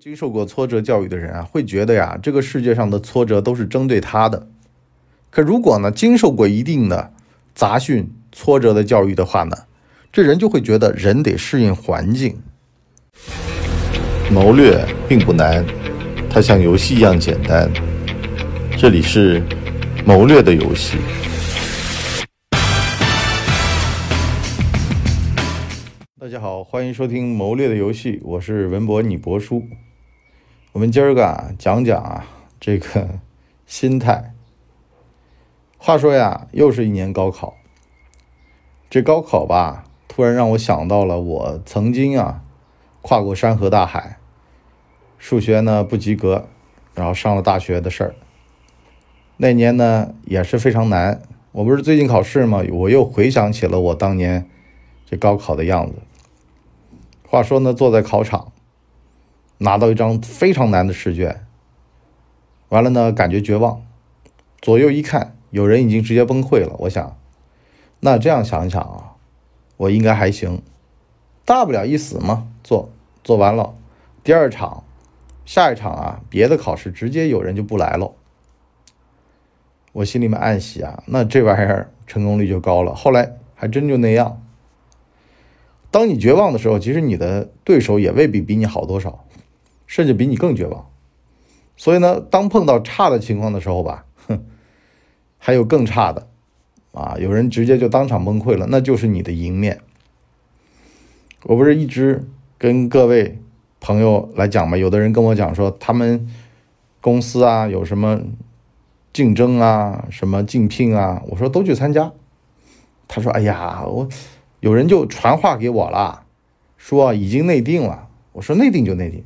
经受过挫折教育的人啊，会觉得呀，这个世界上的挫折都是针对他的。可如果呢，经受过一定的杂训、挫折的教育的话呢，这人就会觉得人得适应环境。谋略并不难，它像游戏一样简单。这里是谋略的游戏。大家好，欢迎收听《谋略的游戏》，我是文博，你博叔。我们今儿个，讲讲啊，这个心态。话说呀，又是一年高考。这高考吧，突然让我想到了我曾经啊，跨过山河大海，数学呢不及格，然后上了大学的事儿。那年呢也是非常难。我不是最近考试吗？我又回想起了我当年这高考的样子。话说呢，坐在考场，拿到一张非常难的试卷，完了呢，感觉绝望，左右一看，有人已经直接崩溃了。我想，那这样想一想啊，我应该还行，大不了一死嘛，做做完了，第二场，下一场啊，别的考试直接有人就不来了。我心里面暗喜啊，那这玩意儿成功率就高了。后来还真就那样。当你绝望的时候，其实你的对手也未必比你好多少，甚至比你更绝望。所以呢，当碰到差的情况的时候吧，哼，还有更差的，啊，有人直接就当场崩溃了，那就是你的赢面。我不是一直跟各位朋友来讲吗？有的人跟我讲说，他们公司啊有什么竞争啊，什么竞聘啊，我说都去参加。他说：“哎呀，我。”有人就传话给我了，说已经内定了。我说内定就内定，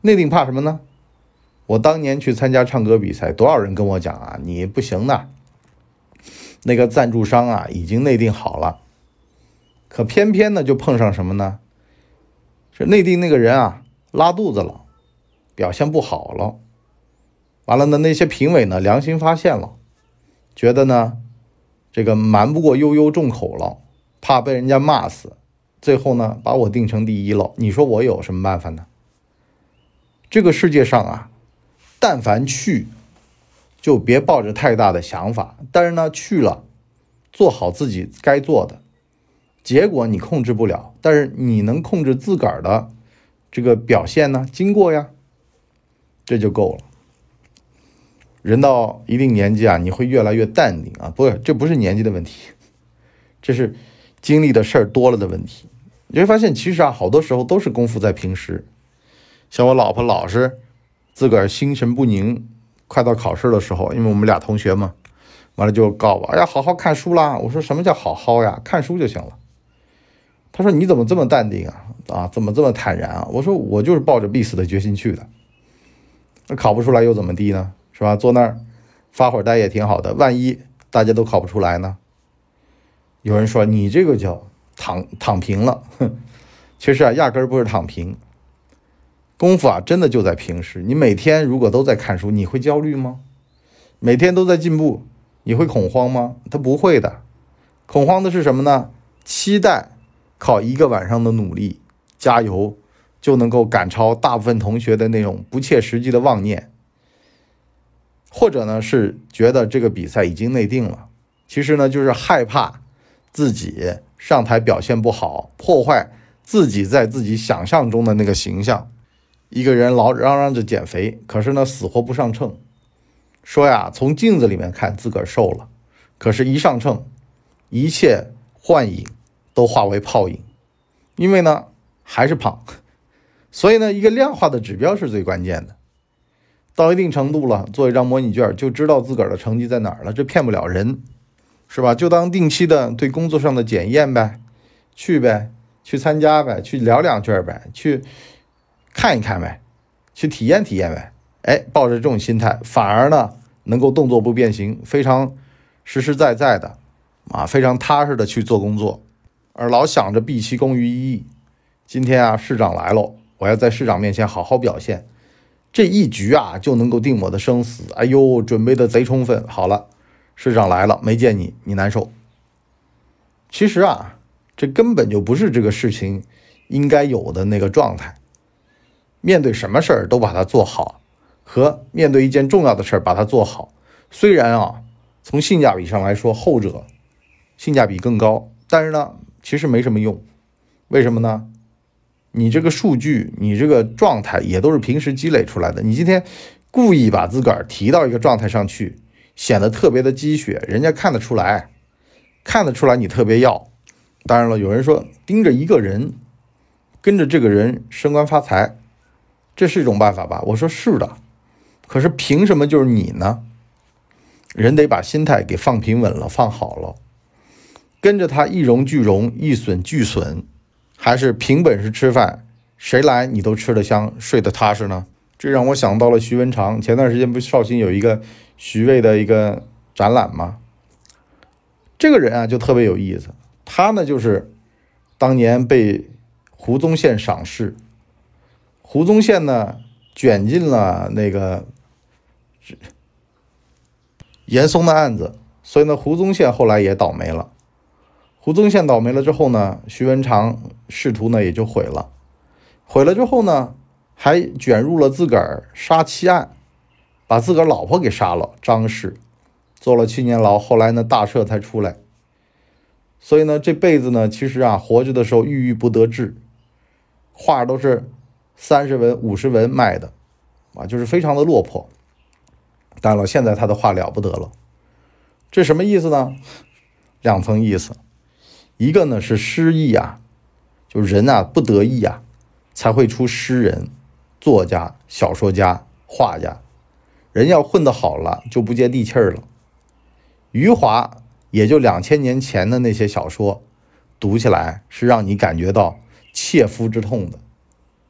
内定怕什么呢？我当年去参加唱歌比赛，多少人跟我讲啊，你不行的。那个赞助商啊，已经内定好了，可偏偏呢就碰上什么呢？是内定那个人啊拉肚子了，表现不好了。完了呢，那些评委呢良心发现了，觉得呢这个瞒不过悠悠众口了。怕被人家骂死，最后呢把我定成第一了。你说我有什么办法呢？这个世界上啊，但凡去，就别抱着太大的想法。但是呢，去了，做好自己该做的。结果你控制不了，但是你能控制自个儿的这个表现呢？经过呀，这就够了。人到一定年纪啊，你会越来越淡定啊。不是，这不是年纪的问题，这是。经历的事儿多了的问题，你会发现其实啊，好多时候都是功夫在平时。像我老婆老是自个儿心神不宁，快到考试的时候，因为我们俩同学嘛，完了就告我，哎呀，好好看书啦。我说什么叫好好呀？看书就行了。他说你怎么这么淡定啊？啊，怎么这么坦然啊？我说我就是抱着必死的决心去的。那考不出来又怎么地呢？是吧？坐那儿发会儿呆也挺好的。万一大家都考不出来呢？有人说你这个叫躺躺平了，哼，其实啊，压根儿不是躺平。功夫啊，真的就在平时。你每天如果都在看书，你会焦虑吗？每天都在进步，你会恐慌吗？他不会的。恐慌的是什么呢？期待靠一个晚上的努力加油就能够赶超大部分同学的那种不切实际的妄念，或者呢是觉得这个比赛已经内定了，其实呢就是害怕。自己上台表现不好，破坏自己在自己想象中的那个形象。一个人老嚷嚷着减肥，可是呢死活不上秤，说呀从镜子里面看自个儿瘦了，可是一上秤，一切幻影都化为泡影，因为呢还是胖。所以呢一个量化的指标是最关键的。到一定程度了，做一张模拟卷就知道自个儿的成绩在哪儿了，这骗不了人。是吧？就当定期的对工作上的检验呗，去呗，去参加呗，去聊两句呗，去看一看呗，去体验体验呗。哎，抱着这种心态，反而呢能够动作不变形，非常实实在在的啊，非常踏实的去做工作，而老想着毕其功于一役。今天啊，市长来了，我要在市长面前好好表现，这一局啊就能够定我的生死。哎呦，准备的贼充分，好了。市长来了，没见你，你难受。其实啊，这根本就不是这个事情应该有的那个状态。面对什么事儿都把它做好，和面对一件重要的事儿把它做好，虽然啊，从性价比上来说，后者性价比更高，但是呢，其实没什么用。为什么呢？你这个数据，你这个状态也都是平时积累出来的。你今天故意把自个儿提到一个状态上去，显得特别的鸡血，人家看得出来，看得出来你特别要。当然了，有人说盯着一个人，跟着这个人升官发财，这是一种办法吧？我说是的。可是凭什么就是你呢？人得把心态给放平稳了，放好了，跟着他一荣俱荣，一损俱损。还是凭本事吃饭，谁来你都吃得香，睡得踏实呢？这让我想到了徐文长。前段时间不绍兴有一个徐渭的一个展览吗？这个人啊就特别有意思，他呢就是当年被胡宗宪赏识，胡宗宪呢卷进了那个严嵩的案子，所以呢胡宗宪后来也倒霉了。胡宗宪倒霉了之后呢，徐文长仕途呢也就毁了，毁了之后呢，还卷入了自个儿杀妻案，把自个儿老婆给杀了，张氏坐了七年牢，后来呢大赦才出来。所以呢这辈子呢，其实啊活着的时候郁郁不得志，话都是三十文、五十文卖的，啊就是非常的落魄。当然了，现在他的画了不得了，这什么意思呢？两层意思。一个呢是失意啊，就人啊不得意啊，才会出诗人、作家、小说家、画家。人要混得好了，就不接地气儿了。余华也就两千年前的那些小说，读起来是让你感觉到切肤之痛的。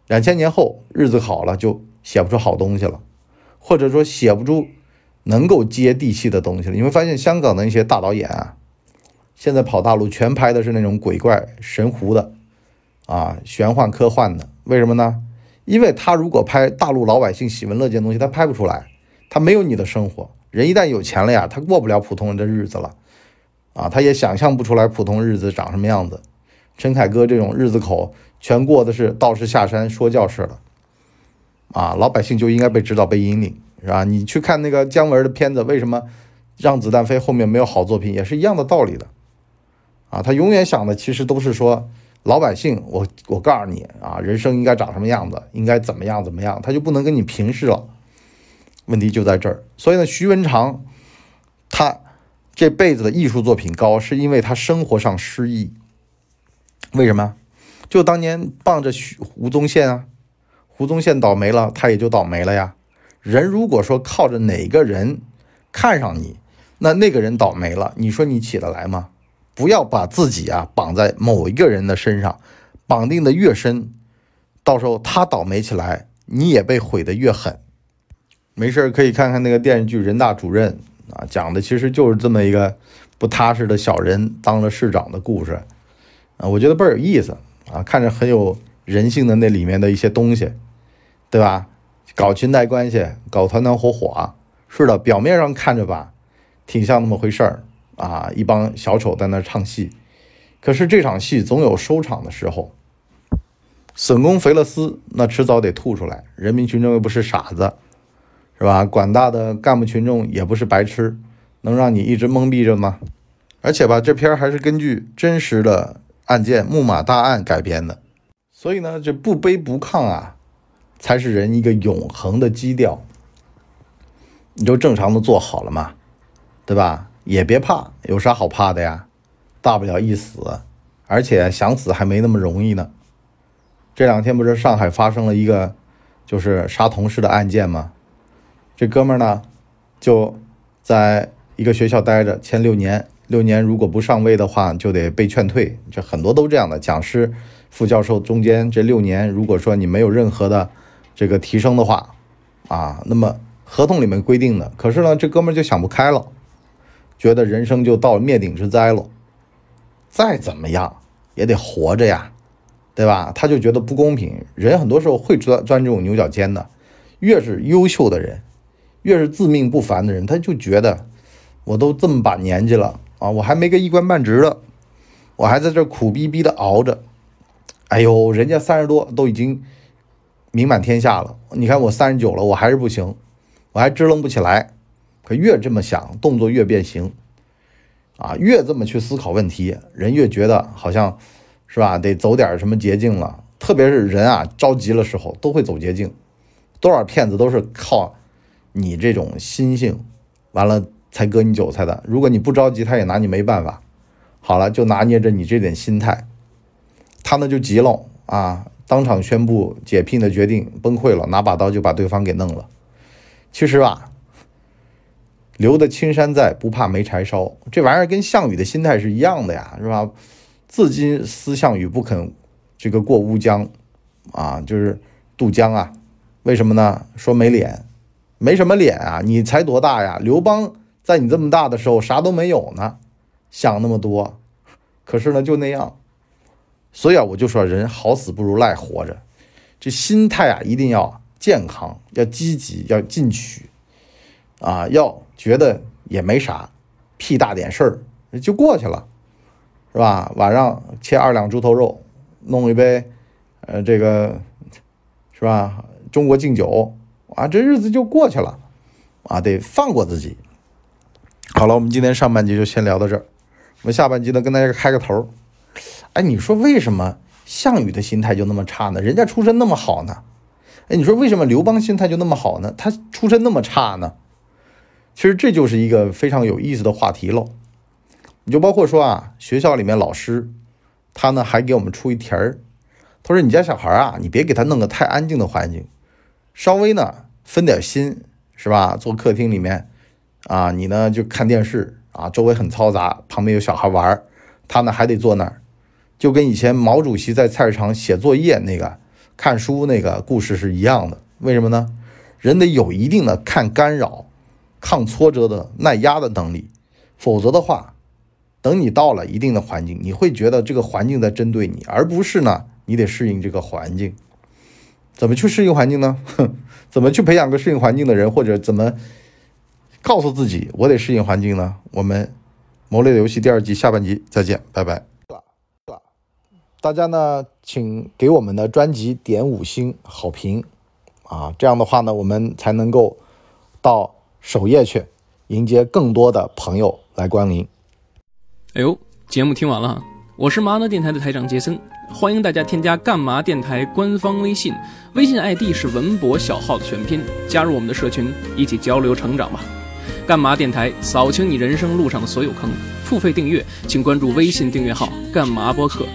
两千年后日子好了，就写不出好东西了，或者说写不出能够接地气的东西了。你会发现香港的那些大导演啊。现在跑大陆全拍的是那种鬼怪神狐的，啊，玄幻科幻的，为什么呢？因为他如果拍大陆老百姓喜闻乐见的东西，他拍不出来，他没有你的生活。人一旦有钱了呀，他过不了普通人的日子了，啊，他也想象不出来普通日子长什么样子。陈凯歌这种日子口全过的是道士下山说教似的，啊，老百姓就应该被指导被引领，是吧？你去看那个姜文的片子，为什么让子弹飞后面没有好作品，也是一样的道理的。啊，他永远想的其实都是说老百姓，我我告诉你啊，人生应该长什么样子，应该怎么样怎么样，他就不能跟你平视了。问题就在这儿。所以呢，徐文长他这辈子的艺术作品高，是因为他生活上失意。为什么？就当年傍着徐胡宗宪啊，胡宗宪倒霉了，他也就倒霉了呀。人如果说靠着哪个人看上你，那那个人倒霉了，你说你起得来吗？不要把自己啊绑在某一个人的身上，绑定的越深，到时候他倒霉起来，你也被毁得越狠。没事可以看看那个电视剧《人大主任》啊，讲的其实就是这么一个不踏实的小人当了市长的故事啊，我觉得倍儿有意思啊，看着很有人性的那里面的一些东西，对吧？搞裙带关系，搞团团伙伙，是的，表面上看着吧，挺像那么回事儿。啊，一帮小丑在那唱戏，可是这场戏总有收场的时候。损公肥了丝，那迟早得吐出来。人民群众又不是傻子，是吧？广大的干部群众也不是白痴，能让你一直懵逼着吗？而且吧，这片还是根据真实的案件木马大案改编的，所以呢，这不卑不亢啊，才是人一个永恒的基调。你就正常的做好了嘛，对吧？也别怕，有啥好怕的呀？大不了一死，而且想死还没那么容易呢。这两天不是上海发生了一个就是杀同事的案件吗？这哥们呢就在一个学校待着，签六年，六年如果不上位的话，就得被劝退。这很多都这样的，讲师、副教授中间这六年，如果说你没有任何的这个提升的话，啊，那么合同里面规定的。可是呢，这哥们就想不开了。觉得人生就到灭顶之灾了，再怎么样也得活着呀，对吧？他就觉得不公平。人很多时候会钻钻这种牛角尖的，越是优秀的人，越是自命不凡的人，他就觉得我都这么把年纪了啊，我还没个一官半职的，我还在这苦逼逼的熬着。哎呦，人家三十多都已经名满天下了。你看我三十九了，我还是不行，我还支棱不起来。可越这么想，动作越变形，啊，越这么去思考问题，人越觉得好像，是吧？得走点什么捷径了。特别是人啊，着急了时候都会走捷径。多少骗子都是靠你这种心性，完了才割你韭菜的。如果你不着急，他也拿你没办法。好了，就拿捏着你这点心态，他呢就急了啊，当场宣布解聘的决定，崩溃了，拿把刀就把对方给弄了。其实吧。留得青山在，不怕没柴烧。这玩意儿跟项羽的心态是一样的呀，是吧？自今思项羽不肯这个过乌江，啊，就是渡江啊。为什么呢？说没脸，没什么脸啊！你才多大呀？刘邦在你这么大的时候啥都没有呢，想那么多。可是呢，就那样。所以啊，我就说人好死不如赖活着，这心态啊一定要健康，要积极，要进取，啊，要。觉得也没啥，屁大点事儿就过去了，是吧？晚上切二两猪头肉，弄一杯，呃，这个是吧？中国敬酒啊，这日子就过去了，啊，得放过自己。好了，我们今天上半集就先聊到这儿，我们下半集呢跟大家开个头。哎，你说为什么项羽的心态就那么差呢？人家出身那么好呢？哎，你说为什么刘邦心态就那么好呢？他出身那么差呢？其实这就是一个非常有意思的话题喽。你就包括说啊，学校里面老师，他呢还给我们出一题儿，他说你家小孩啊，你别给他弄个太安静的环境，稍微呢分点心，是吧？坐客厅里面啊，你呢就看电视啊，周围很嘈杂，旁边有小孩玩，他呢还得坐那儿，就跟以前毛主席在菜市场写作业那个看书那个故事是一样的。为什么呢？人得有一定的抗干扰。抗挫折的耐压的能力，否则的话，等你到了一定的环境，你会觉得这个环境在针对你，而不是呢，你得适应这个环境。怎么去适应环境呢？哼，怎么去培养个适应环境的人，或者怎么告诉自己我得适应环境呢？我们《谋略的游戏》第二季下半集再见，拜拜。大家呢，请给我们的专辑点五星好评啊，这样的话呢，我们才能够到。首页去迎接更多的朋友来光临。哎呦，节目听完了，我是麻辣电台的台长杰森，欢迎大家添加干嘛电台官方微信，微信 ID 是文博小号的全拼，加入我们的社群，一起交流成长吧。干嘛电台扫清你人生路上的所有坑，付费订阅请关注微信订阅号干嘛播客。